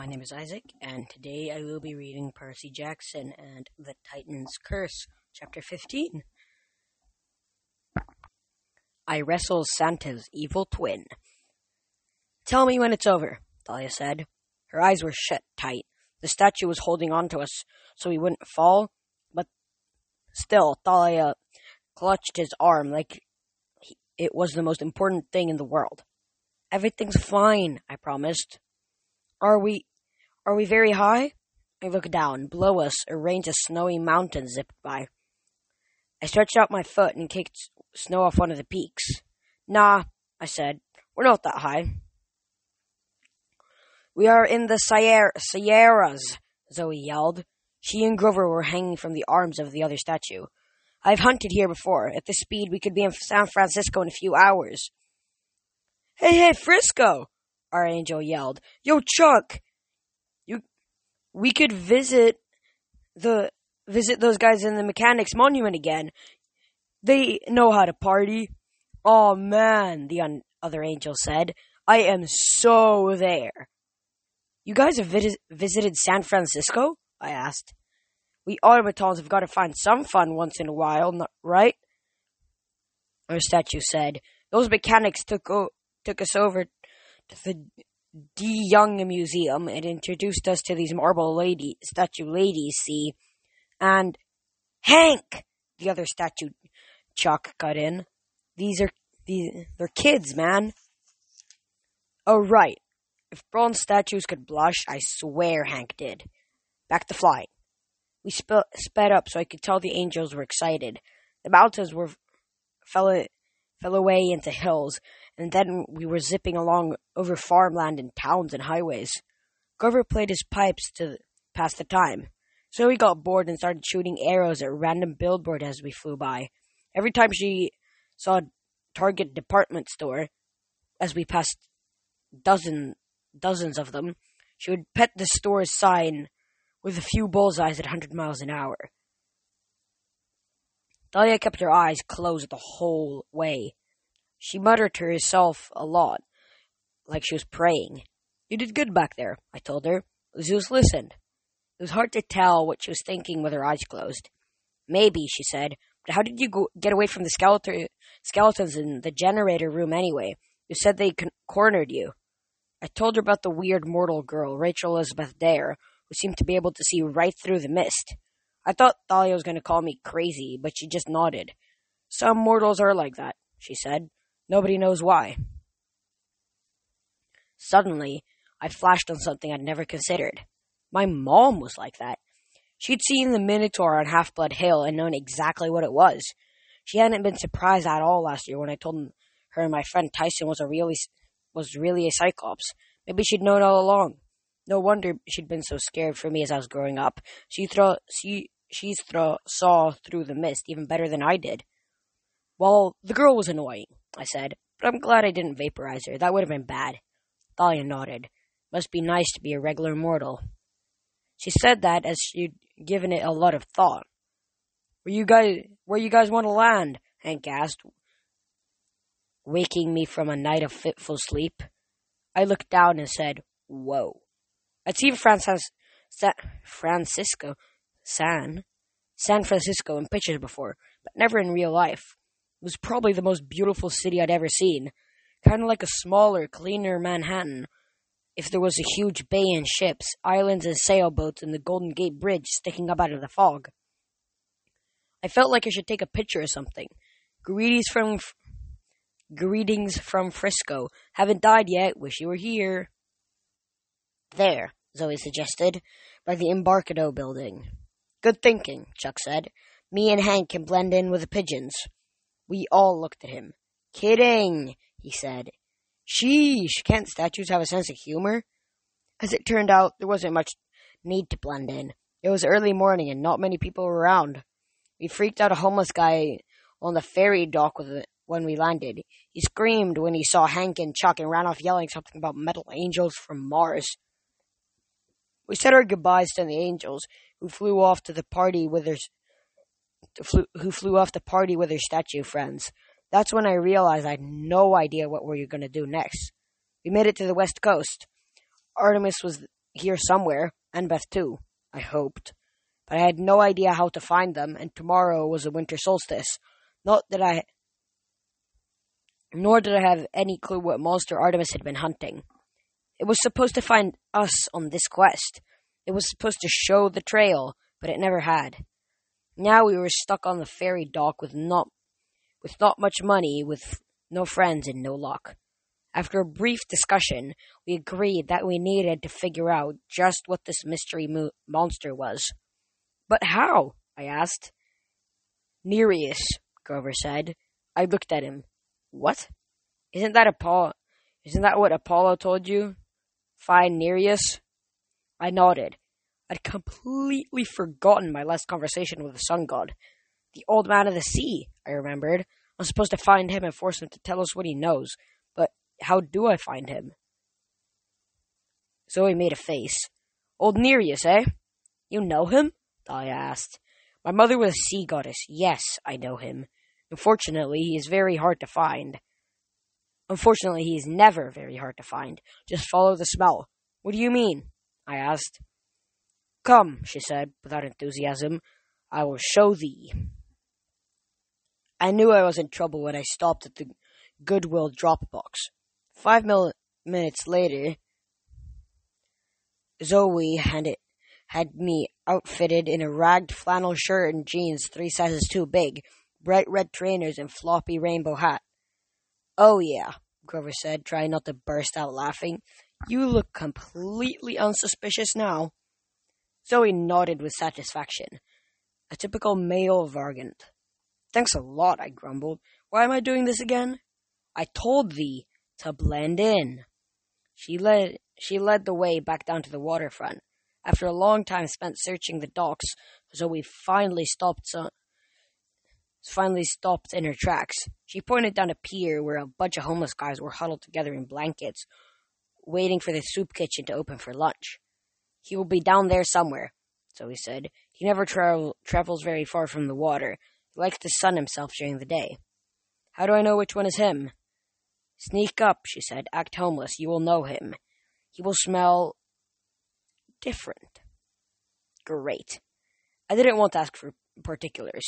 my name is Isaac, and today I will be reading Percy Jackson and the Titan's Curse, Chapter 15. I wrestle Santa's evil twin. Tell me when it's over, Thalia said. Her eyes were shut tight. The statue was holding on to us so we wouldn't fall, but still, Thalia clutched his arm like it was the most important thing in the world. Everything's fine, I promised. Are we are we very high? I look down. Below us, a range of snowy mountains zipped by. I stretched out my foot and kicked snow off one of the peaks. Nah, I said. We're not that high. We are in the Sierras, Zoe yelled. She and Grover were hanging from the arms of the other statue. I've hunted here before. At this speed, we could be in San Francisco in a few hours. Hey, hey, Frisco! Our angel yelled. Yo, Chuck! We could visit the, visit those guys in the Mechanics Monument again. They know how to party. Oh man, the un- other angel said. I am so there. You guys have vis- visited San Francisco? I asked. We automatons have got to find some fun once in a while, right? Our statue said. Those mechanics took o- took us over to the de Young Museum It introduced us to these marble lady statue ladies, see? And Hank, the other statue Chuck cut in. These are these they're kids, man. Oh right. If bronze statues could blush, I swear Hank did. Back to flying. We sp- sped up so I could tell the angels were excited. The mountains were fell fell away into hills, and then we were zipping along over farmland and towns and highways. Grover played his pipes to pass the time, so we got bored and started shooting arrows at random billboard as we flew by. Every time she saw a Target department store, as we passed dozen dozens of them, she would pet the store's sign with a few bullseyes at 100 miles an hour. Thalia kept her eyes closed the whole way. She muttered to herself a lot, like she was praying. You did good back there, I told her. Zeus listened. It was hard to tell what she was thinking with her eyes closed. Maybe, she said, but how did you go- get away from the skeleton- skeletons in the generator room anyway? You said they con- cornered you. I told her about the weird mortal girl, Rachel Elizabeth Dare, who seemed to be able to see right through the mist. I thought Thalia was going to call me crazy, but she just nodded. Some mortals are like that, she said. Nobody knows why. Suddenly, I flashed on something I'd never considered. My mom was like that. She'd seen the Minotaur on Half Blood Hill and known exactly what it was. She hadn't been surprised at all last year when I told her my friend Tyson was a really was really a Cyclops. Maybe she'd known all along. No wonder she'd been so scared for me as I was growing up. She thro- she she thro- saw through the mist even better than I did. Well, the girl was annoying. I said, but I'm glad I didn't vaporize her. That would have been bad. Thalia nodded. Must be nice to be a regular mortal. She said that as she'd given it a lot of thought. Where you guys where you guys want to land? Hank asked, waking me from a night of fitful sleep. I looked down and said, Whoa. Seen Francis, San, Francisco, San, San Francisco in pictures before, but never in real life. It was probably the most beautiful city I'd ever seen. Kind of like a smaller, cleaner Manhattan. If there was a huge bay and ships, islands and sailboats, and the Golden Gate Bridge sticking up out of the fog. I felt like I should take a picture or something. Greetings from Greetings from Frisco. Haven't died yet. Wish you were here. There, Zoe suggested, by the Embarcadero building. Good thinking, Chuck said. Me and Hank can blend in with the pigeons. We all looked at him. Kidding, he said. Sheesh, can't statues have a sense of humor? As it turned out, there wasn't much need to blend in. It was early morning and not many people were around. We freaked out a homeless guy on the ferry dock when we landed. He screamed when he saw Hank and Chuck and ran off yelling something about metal angels from Mars. We said our goodbyes to the angels, who flew off to the party with their who flew off the party with their statue friends. That's when I realized I had no idea what we were going to do next. We made it to the west coast. Artemis was here somewhere, and Beth too, I hoped. But I had no idea how to find them, and tomorrow was the winter solstice. Not that I nor did I have any clue what monster Artemis had been hunting. It was supposed to find us on this quest. It was supposed to show the trail, but it never had. Now we were stuck on the ferry dock with not with not much money, with no friends and no luck. After a brief discussion, we agreed that we needed to figure out just what this mystery mo- monster was. But how? I asked. Nereus, Grover said. I looked at him. What? Isn't that Apollo? Isn't that what Apollo told you? Find Nereus? I nodded. I'd completely forgotten my last conversation with the sun god. The old man of the sea, I remembered. I'm supposed to find him and force him to tell us what he knows. But how do I find him? Zoe made a face. Old Nereus, eh? You know him? I asked. My mother was a sea goddess. Yes, I know him. Unfortunately, he is very hard to find. Unfortunately, he is never very hard to find. Just follow the smell. What do you mean? I asked. Come, she said, without enthusiasm. I will show thee. I knew I was in trouble when I stopped at the Goodwill drop box. Five mil- minutes later, Zoe had, it, had me outfitted in a ragged flannel shirt and jeans three sizes too big, bright red trainers, and floppy rainbow hat. Oh, yeah, Grover said, trying not to burst out laughing. You look completely unsuspicious now. Zoe nodded with satisfaction. A typical male vargant. Thanks a lot, I grumbled. Why am I doing this again? I told thee to blend in. She led she led the way back down to the waterfront. After a long time spent searching the docks, Zoe finally stopped finally stopped in her tracks. She pointed down a pier where a bunch of homeless guys were huddled together in blankets, waiting for the soup kitchen to open for lunch. He will be down there somewhere, so he said. He never tra- travels very far from the water. He likes to sun himself during the day. How do I know which one is him? Sneak up, she said. Act homeless. You will know him. He will smell different. Great. I didn't want to ask for particulars.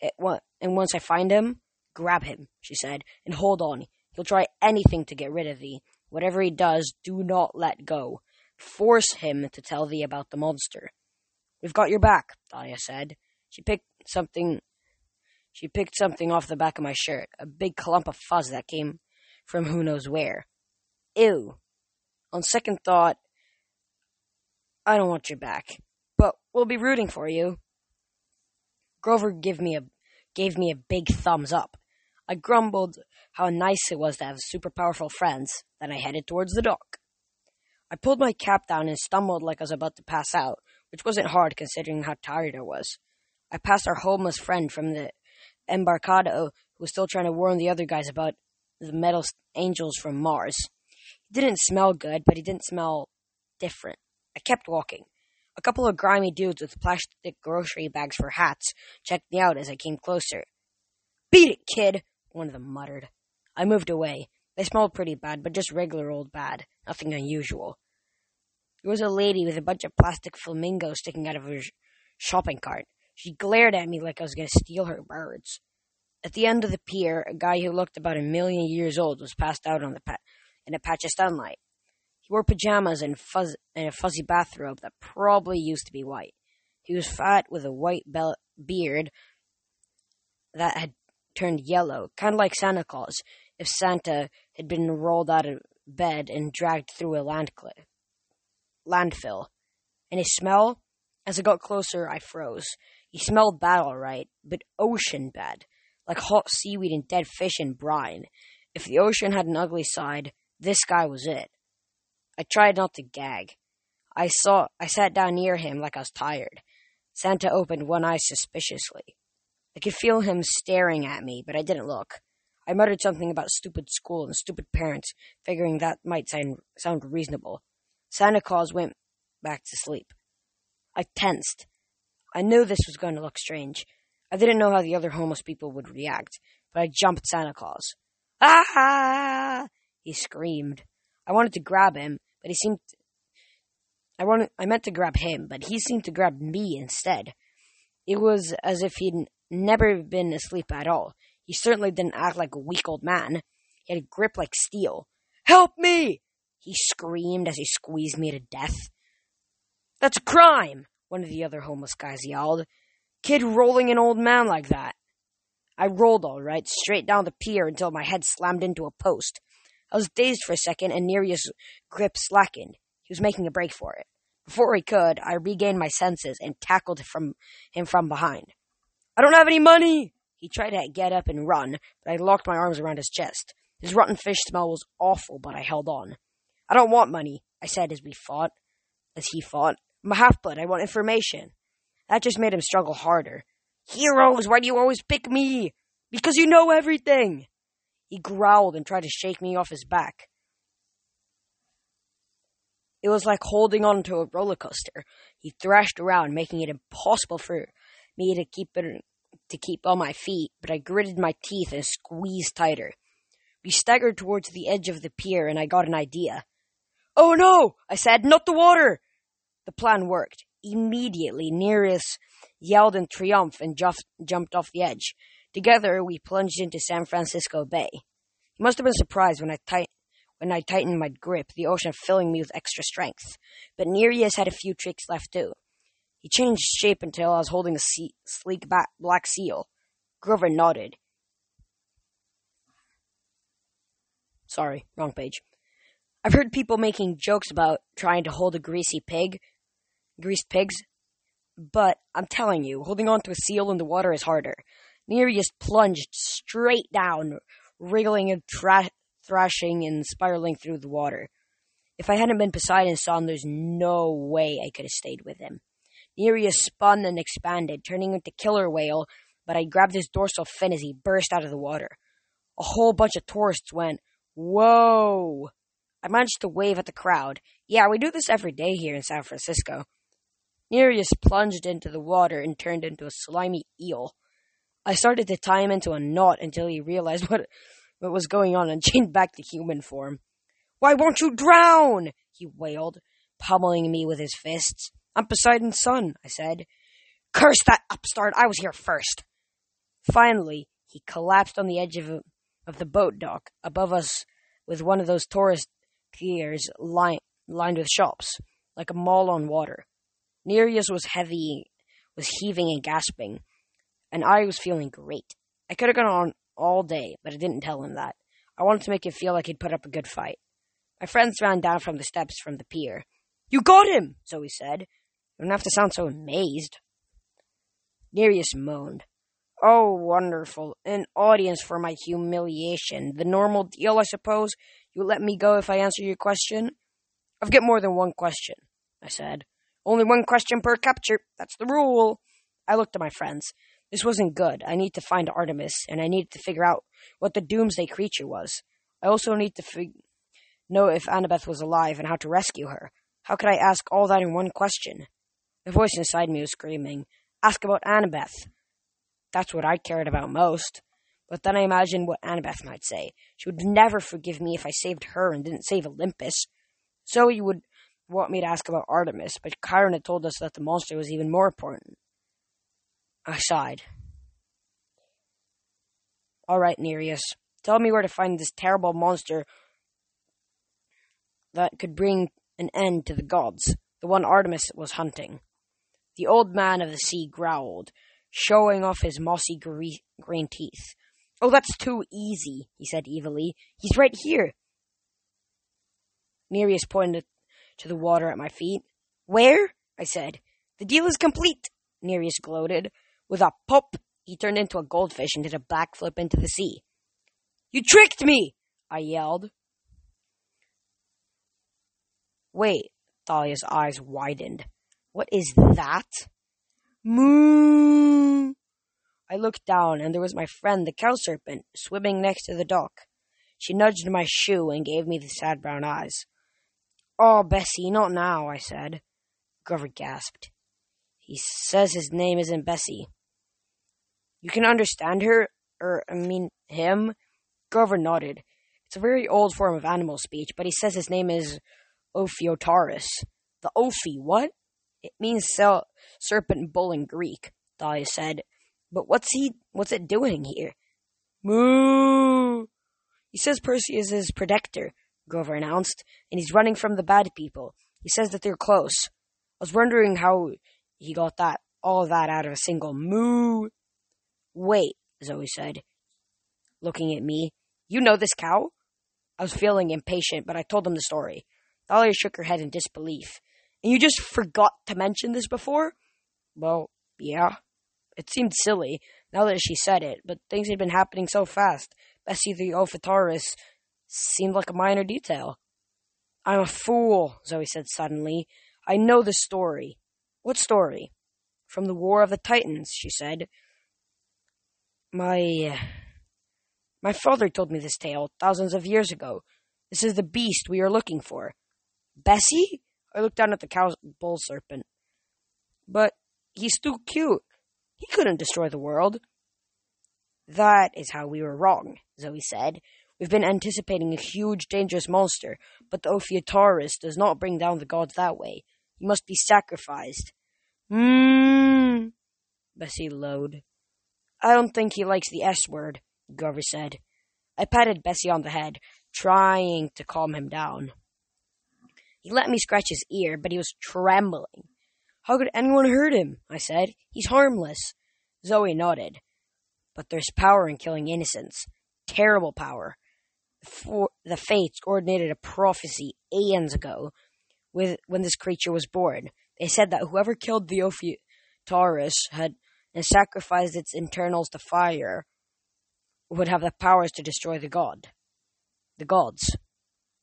And once I find him, grab him, she said, and hold on. He'll try anything to get rid of thee. Whatever he does, do not let go. Force him to tell thee about the monster. We've got your back, Thalia said. She picked something she picked something off the back of my shirt, a big clump of fuzz that came from who knows where. Ew. On second thought, I don't want your back, but we'll be rooting for you. Grover gave me a gave me a big thumbs up. I grumbled how nice it was to have super powerful friends. Then I headed towards the dock. I pulled my cap down and stumbled like I was about to pass out, which wasn't hard considering how tired I was. I passed our homeless friend from the Embarcadero, who was still trying to warn the other guys about the metal angels from Mars. He didn't smell good, but he didn't smell different. I kept walking. A couple of grimy dudes with plastic grocery bags for hats checked me out as I came closer. Beat it, kid, one of them muttered. I moved away. They smelled pretty bad, but just regular old bad. Nothing unusual. There was a lady with a bunch of plastic flamingos sticking out of her shopping cart. She glared at me like I was going to steal her birds. At the end of the pier, a guy who looked about a million years old was passed out on the pa- in a patch of sunlight. He wore pajamas and, fuzz- and a fuzzy bathrobe that probably used to be white. He was fat with a white be- beard that had turned yellow, kind of like Santa Claus, if Santa had been rolled out of bed and dragged through a land cl- landfill. And his smell? As I got closer, I froze. He smelled bad, all right, but ocean bad, like hot seaweed and dead fish and brine. If the ocean had an ugly side, this guy was it. I tried not to gag. I saw I sat down near him like I was tired. Santa opened one eye suspiciously. I could feel him staring at me, but I didn't look. I muttered something about stupid school and stupid parents, figuring that might sound, sound reasonable. Santa Claus went back to sleep. I tensed. I knew this was going to look strange. I didn't know how the other homeless people would react, but I jumped Santa Claus. Ah! He screamed. I wanted to grab him, but he seemed I wanted, I meant to grab him, but he seemed to grab me instead. It was as if he'd never been asleep at all. He certainly didn't act like a weak old man. He had a grip like steel. Help me! He screamed as he squeezed me to death. That's a crime! One of the other homeless guys yelled. Kid rolling an old man like that. I rolled all right, straight down the pier until my head slammed into a post. I was dazed for a second, and Nereus' grip slackened. He was making a break for it. Before he could, I regained my senses and tackled from him from behind. I don't have any money! He tried to get up and run, but I locked my arms around his chest. His rotten fish smell was awful, but I held on. I don't want money, I said as we fought, as he fought. I'm a half-blood. I want information. That just made him struggle harder. Heroes, why do you always pick me? Because you know everything. He growled and tried to shake me off his back. It was like holding on to a roller coaster. He thrashed around, making it impossible for me to keep it, to keep on my feet, but I gritted my teeth and squeezed tighter. We staggered towards the edge of the pier, and I got an idea. Oh no! I said, not the water! The plan worked. Immediately, Nereus yelled in triumph and jumped off the edge. Together, we plunged into San Francisco Bay. He must have been surprised when I, tight- when I tightened my grip, the ocean filling me with extra strength. But Nereus had a few tricks left too. He changed shape until I was holding a sea- sleek black seal. Grover nodded. Sorry, wrong page. I've heard people making jokes about trying to hold a greasy pig, greased pigs, but I'm telling you, holding on to a seal in the water is harder. Nereus plunged straight down, wriggling and tra- thrashing and spiraling through the water. If I hadn't been Poseidon's son, there's no way I could have stayed with him. Nereus spun and expanded, turning into killer whale, but I grabbed his dorsal fin as he burst out of the water. A whole bunch of tourists went, Whoa! I managed to wave at the crowd. Yeah, we do this every day here in San Francisco. Nereus plunged into the water and turned into a slimy eel. I started to tie him into a knot until he realized what, what was going on and changed back to human form. Why won't you drown? he wailed, pummeling me with his fists. I'm Poseidon's son, I said. Curse that upstart! I was here first. Finally, he collapsed on the edge of, of the boat dock above us with one of those tourist piers lined with shops, like a mall on water. Nereus was heavy, was heaving and gasping, and I was feeling great. I could have gone on all day, but I didn't tell him that. I wanted to make him feel like he'd put up a good fight. My friends ran down from the steps from the pier. You got him, Zoe said. You don't have to sound so amazed. Nereus moaned. Oh, wonderful. An audience for my humiliation. The normal deal, I suppose. You let me go if I answer your question? I've got more than one question, I said. Only one question per capture. That's the rule. I looked at my friends. This wasn't good. I need to find Artemis, and I needed to figure out what the doomsday creature was. I also need to fig- know if Annabeth was alive and how to rescue her. How could I ask all that in one question? The voice inside me was screaming, Ask about Annabeth. That's what I cared about most. But then I imagined what Annabeth might say. She would never forgive me if I saved her and didn't save Olympus. Zoe would want me to ask about Artemis, but Chiron had told us that the monster was even more important. I sighed. All right, Nereus, tell me where to find this terrible monster that could bring an end to the gods, the one Artemis was hunting. The old man of the sea growled, showing off his mossy green teeth. Oh, that's too easy, he said evilly. He's right here. Nereus pointed to the water at my feet. Where? I said. The deal is complete, Nereus gloated. With a pop, he turned into a goldfish and did a backflip into the sea. You tricked me! I yelled. Wait, Thalia's eyes widened. What is that? Moo! I looked down, and there was my friend, the cow serpent, swimming next to the dock. She nudged my shoe and gave me the sad brown eyes. Oh, Bessie, not now, I said. Grover gasped. He says his name isn't Bessie. You can understand her, or, I mean, him? Grover nodded. It's a very old form of animal speech, but he says his name is Ophiotaurus. The Ophi, what? It means serpent bull in Greek, Thalia said. But what's he, what's it doing here? Moo! He says Percy is his protector, Grover announced, and he's running from the bad people. He says that they're close. I was wondering how he got that, all that out of a single moo. Wait, Zoe said, looking at me. You know this cow? I was feeling impatient, but I told him the story. Thalia shook her head in disbelief. And you just forgot to mention this before? Well, yeah. It seemed silly, now that she said it, but things had been happening so fast. Bessie the Ophiotaurus seemed like a minor detail. I'm a fool, Zoe said suddenly. I know the story. What story? From the War of the Titans, she said. My. My father told me this tale thousands of years ago. This is the beast we are looking for. Bessie? I looked down at the cow bull serpent. But he's too cute. He couldn't destroy the world. That is how we were wrong, Zoe said. We've been anticipating a huge, dangerous monster, but the Ophiotaurus does not bring down the gods that way. He must be sacrificed. Mmm, Bessie lowed. I don't think he likes the S word, Grover said. I patted Bessie on the head, trying to calm him down. He let me scratch his ear, but he was trembling. How could anyone hurt him? I said. He's harmless. Zoe nodded. But there's power in killing innocents. Terrible power. For the Fates coordinated a prophecy aeons ago with when this creature was born. They said that whoever killed the Ophiotaurus had and sacrificed its internals to fire would have the powers to destroy the god. The gods.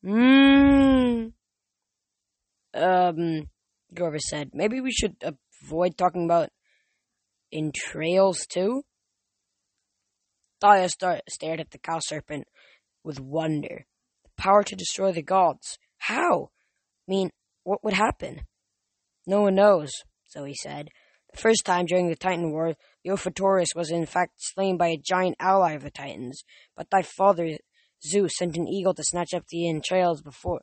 Mmm. Um, Grover said, maybe we should avoid talking about entrails too? Thalia star- stared at the cow serpent with wonder. The power to destroy the gods. How? I mean, what would happen? No one knows, Zoe said. The first time during the Titan War, the Ophiotaurus was in fact slain by a giant ally of the Titans, but thy father, Zeus, sent an eagle to snatch up the entrails before,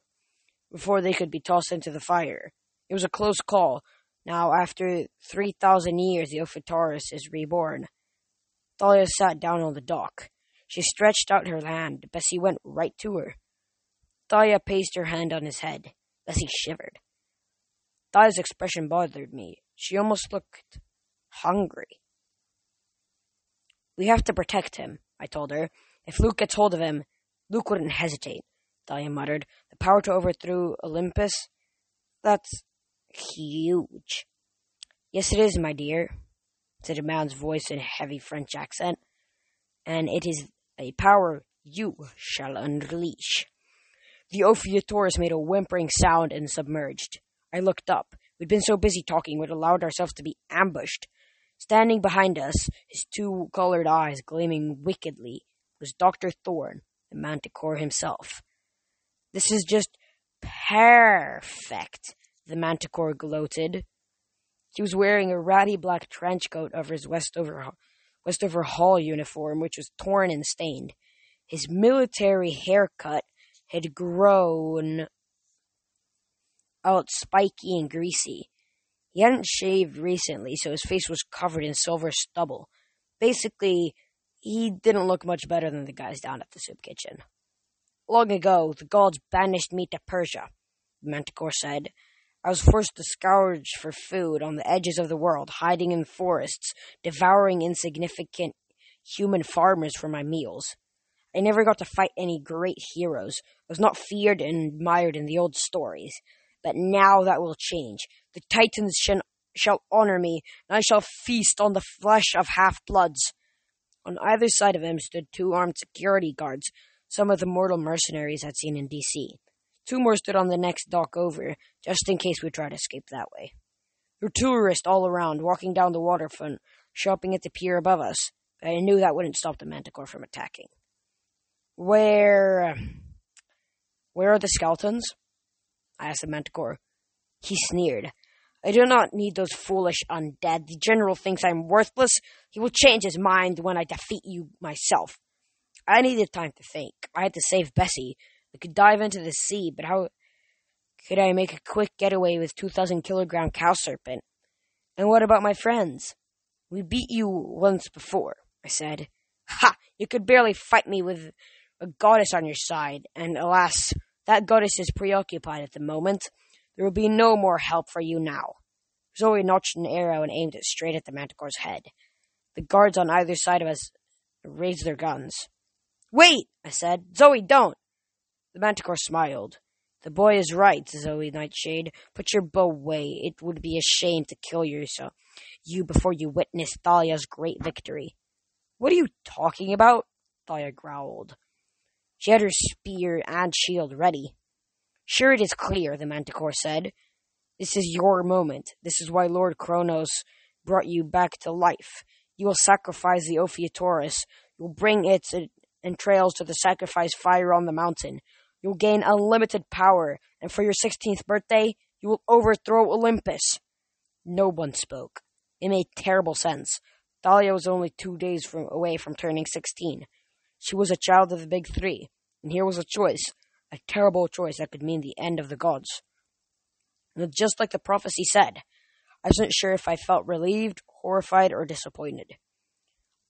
before they could be tossed into the fire. It was a close call. Now, after 3,000 years, the Ophiotaurus is reborn. Thalia sat down on the dock. She stretched out her hand. Bessie went right to her. Thalia placed her hand on his head. Bessie shivered. Thalia's expression bothered me. She almost looked hungry. We have to protect him, I told her. If Luke gets hold of him, Luke wouldn't hesitate, Thalia muttered. The power to overthrow Olympus? That's huge. Yes, it is, my dear, said a man's voice in a heavy French accent. And it is a power you shall unleash. The Ophiotaurus made a whimpering sound and submerged. I looked up. We'd been so busy talking, we'd allowed ourselves to be ambushed. Standing behind us, his two colored eyes gleaming wickedly, was Dr. Thorn, the manticore himself. This is just perfect, the manticore gloated. He was wearing a ratty black trench coat over his Westover, Westover Hall uniform, which was torn and stained. His military haircut had grown out spiky and greasy. He hadn't shaved recently, so his face was covered in silver stubble. Basically, he didn't look much better than the guys down at the soup kitchen. Long ago, the gods banished me to Persia, Manticore said. I was forced to scourge for food on the edges of the world, hiding in forests, devouring insignificant human farmers for my meals. I never got to fight any great heroes. I was not feared and admired in the old stories. But now that will change. The Titans shall, honor me, and I shall feast on the flesh of half-bloods. On either side of him stood two armed security guards, some of the mortal mercenaries I'd seen in D.C. Two more stood on the next dock over, just in case we tried to escape that way. There were tourists all around, walking down the waterfront, shopping at the pier above us, I knew that wouldn't stop the Manticore from attacking. Where... Where are the skeletons? I asked the Manticore. He sneered. I do not need those foolish undead. The general thinks I'm worthless. He will change his mind when I defeat you myself. I needed time to think. I had to save Bessie. I could dive into the sea, but how Could I make a quick getaway with 2,000 kilogram cow serpent? And what about my friends? We beat you once before, I said. Ha! You could barely fight me with a goddess on your side, and alas, that goddess is preoccupied at the moment. There will be no more help for you now. Zoe notched an arrow and aimed it straight at the manticore's head. The guards on either side of us raised their guns. Wait, I said. Zoe, don't. The manticore smiled. The boy is right, Zoe Nightshade. Put your bow away. It would be a shame to kill you, yourself, you before you witness Thalia's great victory. What are you talking about? Thalia growled. She had her spear and shield ready. Sure, it is clear, the manticore said. This is your moment. This is why Lord Kronos brought you back to life. You will sacrifice the Ophiotaurus. You will bring its entrails to the sacrifice fire on the mountain. You'll gain unlimited power, and for your 16th birthday, you will overthrow Olympus. No one spoke. It made terrible sense. Thalia was only two days from, away from turning 16. She was a child of the big three, and here was a choice, a terrible choice that could mean the end of the gods. And just like the prophecy said, I wasn't sure if I felt relieved, horrified, or disappointed.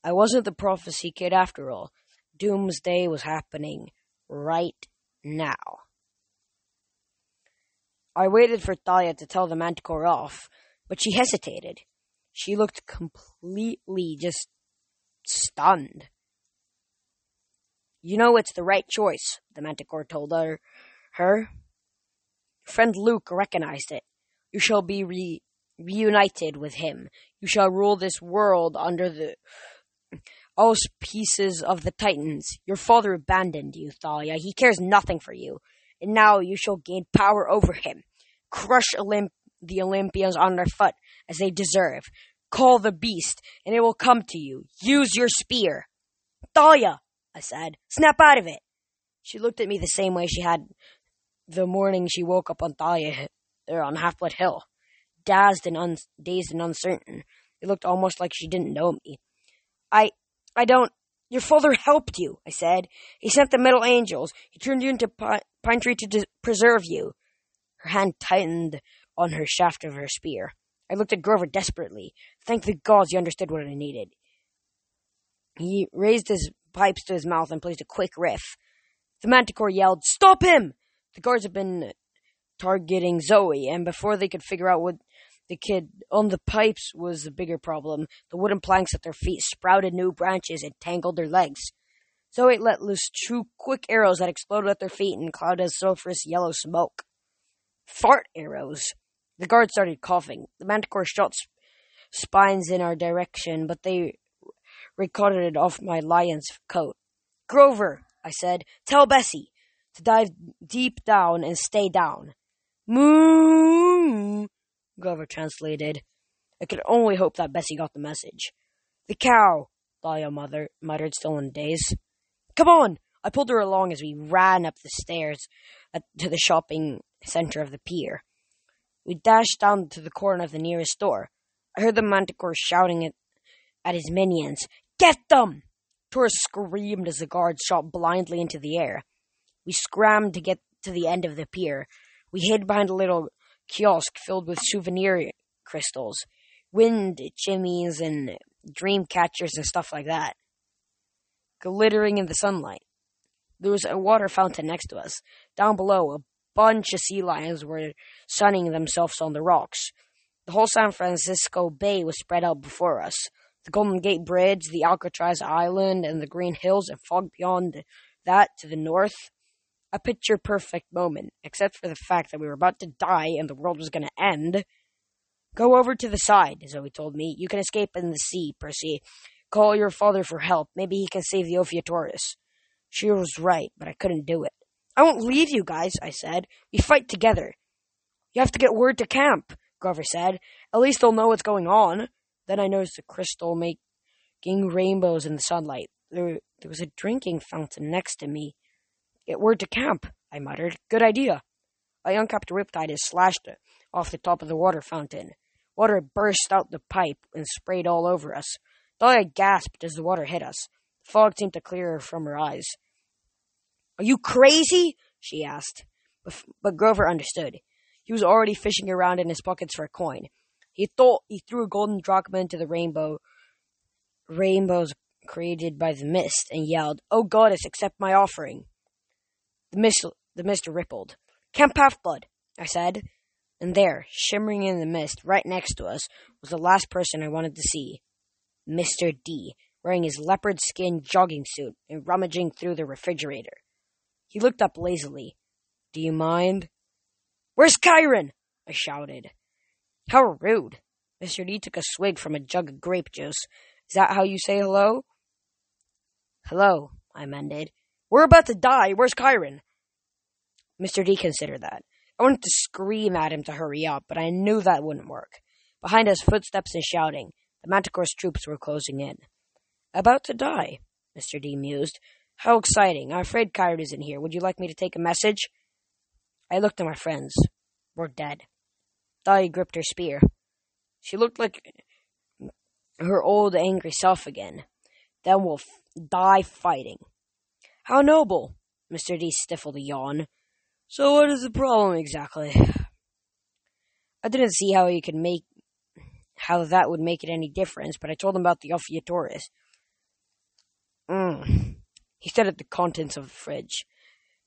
I wasn't the prophecy kid after all. Doomsday was happening right now. I waited for Thalia to tell the manticore off, but she hesitated. She looked completely just stunned. You know it's the right choice, the manticore told her. her. Friend Luke recognized it. You shall be re- reunited with him. You shall rule this world under the auspices of the Titans. Your father abandoned you, Thalia. He cares nothing for you. And now you shall gain power over him. Crush Olymp- the Olympians on their foot, as they deserve. Call the beast, and it will come to you. Use your spear. Thalia, I said, snap out of it. She looked at me the same way she had the morning she woke up on Thalia, or on Halfblood Hill, dazed and un- dazed and uncertain. It looked almost like she didn't know me. I, I don't. Your father helped you, I said. He sent the Metal Angels. He turned you into Pine, pine Tree to preserve you. Her hand tightened on her shaft of her spear. I looked at Grover desperately. Thank the gods he understood what I needed. He raised his pipes to his mouth and placed a quick riff. The manticore yelled, Stop him! The guards had been targeting Zoe, and before they could figure out what the kid on the pipes was the bigger problem. The wooden planks at their feet sprouted new branches and tangled their legs. Zoe let loose two quick arrows that exploded at their feet and clouded sulphurous yellow smoke. Fart arrows. The guard started coughing. The manticore shot sp- spines in our direction, but they ricocheted off my lion's coat. Grover, I said, tell Bessie to dive deep down and stay down. Moo! Grover translated. I could only hope that Bessie got the message. The cow, Thalia mother muttered, still in a daze. Come on! I pulled her along as we ran up the stairs to the shopping center of the pier. We dashed down to the corner of the nearest store. I heard the manticore shouting at, at his minions. Get them! Taurus screamed as the guards shot blindly into the air. We scrammed to get to the end of the pier. We hid behind a little kiosk filled with souvenir crystals, wind chimneys, and dream catchers and stuff like that, glittering in the sunlight. There was a water fountain next to us. Down below, a bunch of sea lions were sunning themselves on the rocks. The whole San Francisco Bay was spread out before us. The Golden Gate Bridge, the Alcatraz Island, and the Green Hills, and fog beyond that to the north a picture perfect moment, except for the fact that we were about to die and the world was going to end. Go over to the side, Zoe told me. You can escape in the sea, Percy. Call your father for help. Maybe he can save the Ophiotaurus. She was right, but I couldn't do it. I won't leave you guys, I said. We fight together. You have to get word to camp, Grover said. At least they'll know what's going on. Then I noticed the crystal making rainbows in the sunlight. There, there was a drinking fountain next to me. Get word to camp, I muttered. Good idea. I uncapped a Riptide and slashed it off the top of the water fountain. Water burst out the pipe and sprayed all over us. Thalia gasped as the water hit us. The fog seemed to clear from her eyes. Are you crazy? she asked. But, but Grover understood. He was already fishing around in his pockets for a coin. He thought he threw a golden drachma into the rainbow, rainbows created by the mist, and yelled, "Oh goddess, accept my offering!" The mist, the mist rippled. Camp Half-Blood, I said. And there, shimmering in the mist, right next to us, was the last person I wanted to see. Mr. D, wearing his leopard skin jogging suit and rummaging through the refrigerator. He looked up lazily. Do you mind? Where's Chiron? I shouted. How rude. Mr. D took a swig from a jug of grape juice. Is that how you say hello? Hello, I amended. We're about to die. Where's Chiron? Mr. D considered that. I wanted to scream at him to hurry up, but I knew that wouldn't work. Behind us, footsteps and shouting. The Manticore's troops were closing in. About to die, Mr. D mused. How exciting. I'm afraid Chiron isn't here. Would you like me to take a message? I looked at my friends. We're dead. Dottie gripped her spear. She looked like her old angry self again. Then we'll f- die fighting. How noble! Mr. D stifled a yawn. So what is the problem exactly? I didn't see how you could make how that would make it any difference, but I told him about the Ophiotaurus. Mm. He stared at the contents of the fridge.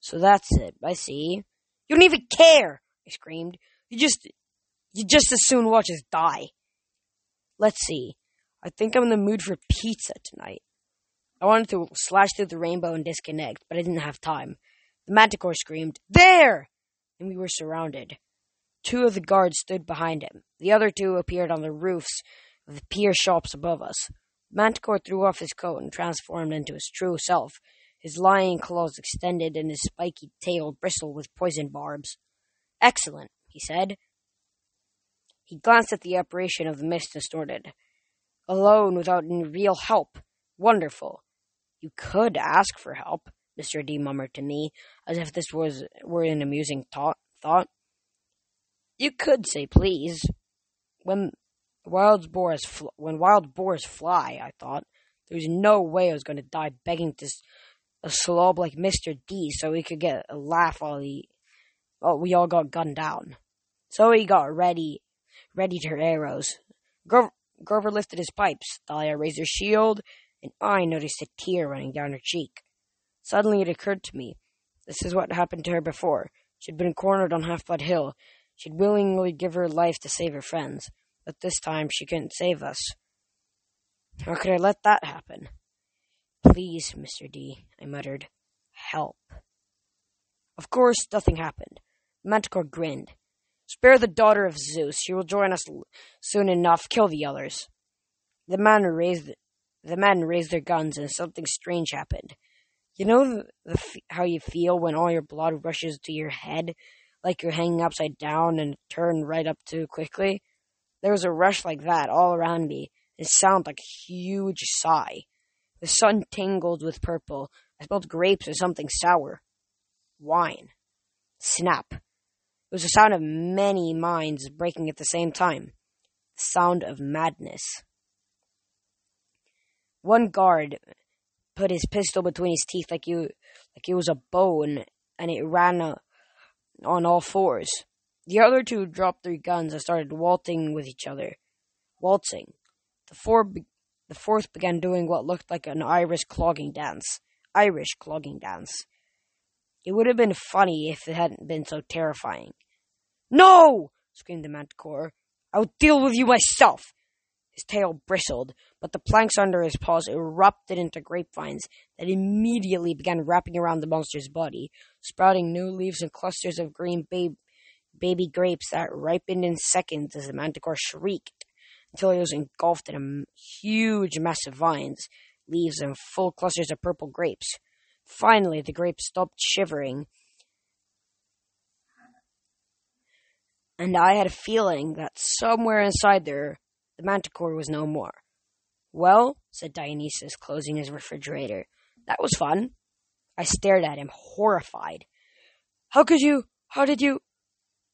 So that's it. I see. You don't even care! I screamed. You just you just as soon watch us die. Let's see. I think I'm in the mood for pizza tonight. I wanted to slash through the rainbow and disconnect, but I didn't have time. The manticore screamed, There! And we were surrounded. Two of the guards stood behind him. The other two appeared on the roofs of the pier shops above us. Manticore threw off his coat and transformed into his true self. His lying claws extended and his spiky tail bristled with poison barbs. Excellent, he said. He glanced at the apparition of the mist distorted. Alone without any real help. Wonderful. You could ask for help. Mr. D murmured to me, as if this was were an amusing thought. thought. You could say please. When wild boars fl- when wild boars fly, I thought, there's no way I was going to die begging to a slob like Mr. D so he could get a laugh while he, while we all got gunned down. So he got ready, ready to her arrows. Grover, Grover lifted his pipes. Thalia raised her shield, and I noticed a tear running down her cheek. Suddenly it occurred to me. This is what happened to her before. She'd been cornered on Half Blood Hill. She'd willingly give her life to save her friends, but this time she couldn't save us. How could I let that happen? Please, Mr. D, I muttered. Help. Of course, nothing happened. Manticore grinned. Spare the daughter of Zeus. She will join us soon enough. Kill the others. The men raised the men raised their guns, and something strange happened. You know the, the, how you feel when all your blood rushes to your head, like you're hanging upside down and turn right up too quickly? There was a rush like that all around me. It sounded like a huge sigh. The sun tingled with purple. I smelled grapes and something sour. Wine. Snap. It was the sound of many minds breaking at the same time. The sound of madness. One guard put his pistol between his teeth like you like it was a bone and, it ran on all fours. The other two dropped their guns and started waltzing with each other. Waltzing. The four be- the fourth began doing what looked like an Irish clogging dance. Irish clogging dance. It would have been funny if it hadn't been so terrifying. No! screamed the manticore. I'll deal with you myself! His tail bristled, but the planks under his paws erupted into grapevines that immediately began wrapping around the monster's body, sprouting new leaves and clusters of green baby grapes that ripened in seconds as the manticore shrieked until he was engulfed in a huge mass of vines, leaves, and full clusters of purple grapes. Finally, the grapes stopped shivering, and I had a feeling that somewhere inside there the manticore was no more. Well, said Dionysus, closing his refrigerator, that was fun. I stared at him, horrified. How could you? How did you?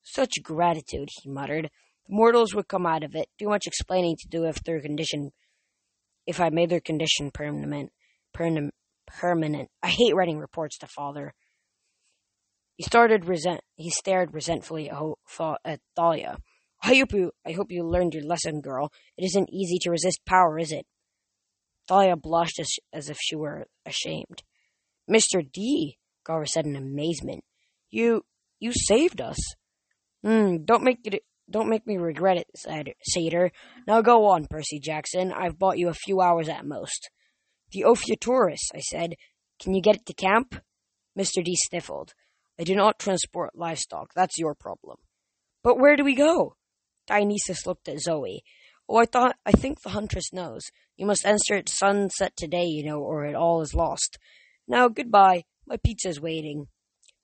Such gratitude, he muttered. The mortals would come out of it. Too much explaining to do if their condition, if I made their condition permanent, permanent, permanent. I hate writing reports to father. He started resent. He stared resentfully at, Ho- at Thalia. You. I hope you learned your lesson, girl. It isn't easy to resist power, is it? Thalia blushed as, as if she were ashamed. Mister D, Grover said in amazement. You, you saved us. Hmm. Don't make it. Don't make me regret it, said Satyr. Now go on, Percy Jackson. I've bought you a few hours at most. The Ophiotaurus, I said. Can you get it to camp? Mr. D sniffled. I do not transport livestock. That's your problem. But where do we go? Dionysus looked at Zoe. Oh, I thought, I think the huntress knows. You must enter at sunset today, you know, or it all is lost. Now, goodbye. My pizza's waiting.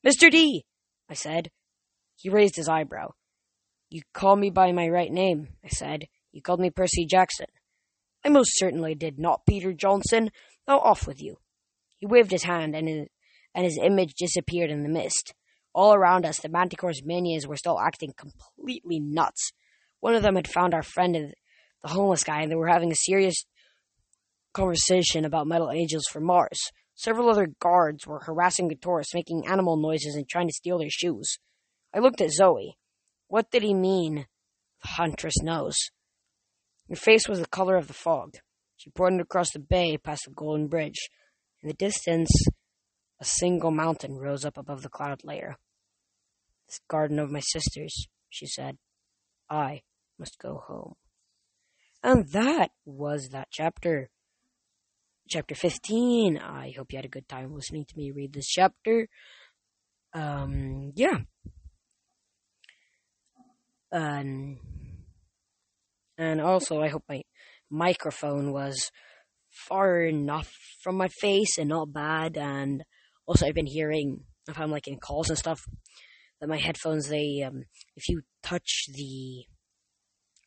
Mr. D, I said. He raised his eyebrow. You call me by my right name, I said. You called me Percy Jackson. I most certainly did not, Peter Johnson. Now off with you. He waved his hand, and and his image disappeared in the mist. All around us, the Manticore's minions were still acting completely nuts. One of them had found our friend, the homeless guy, and they were having a serious conversation about metal angels from Mars. Several other guards were harassing the tourists, making animal noises and trying to steal their shoes. I looked at Zoe. What did he mean? The huntress knows. Her face was the color of the fog. She pointed across the bay past the golden bridge. In the distance, a single mountain rose up above the cloud layer. This garden of my sister's, she said. I must go home. And that was that chapter. Chapter 15. I hope you had a good time listening to me read this chapter. Um, yeah. And, and also, I hope my microphone was far enough from my face and not bad. And also, I've been hearing, if I'm like in calls and stuff, that my headphones, they, um, if you touch the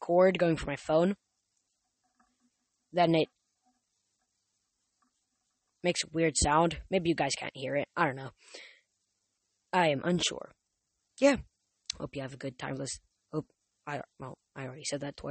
cord going from my phone, then it makes a weird sound. Maybe you guys can't hear it. I don't know. I am unsure. Yeah. Hope you have a good time. Listen. Hope I well, I already said that twice.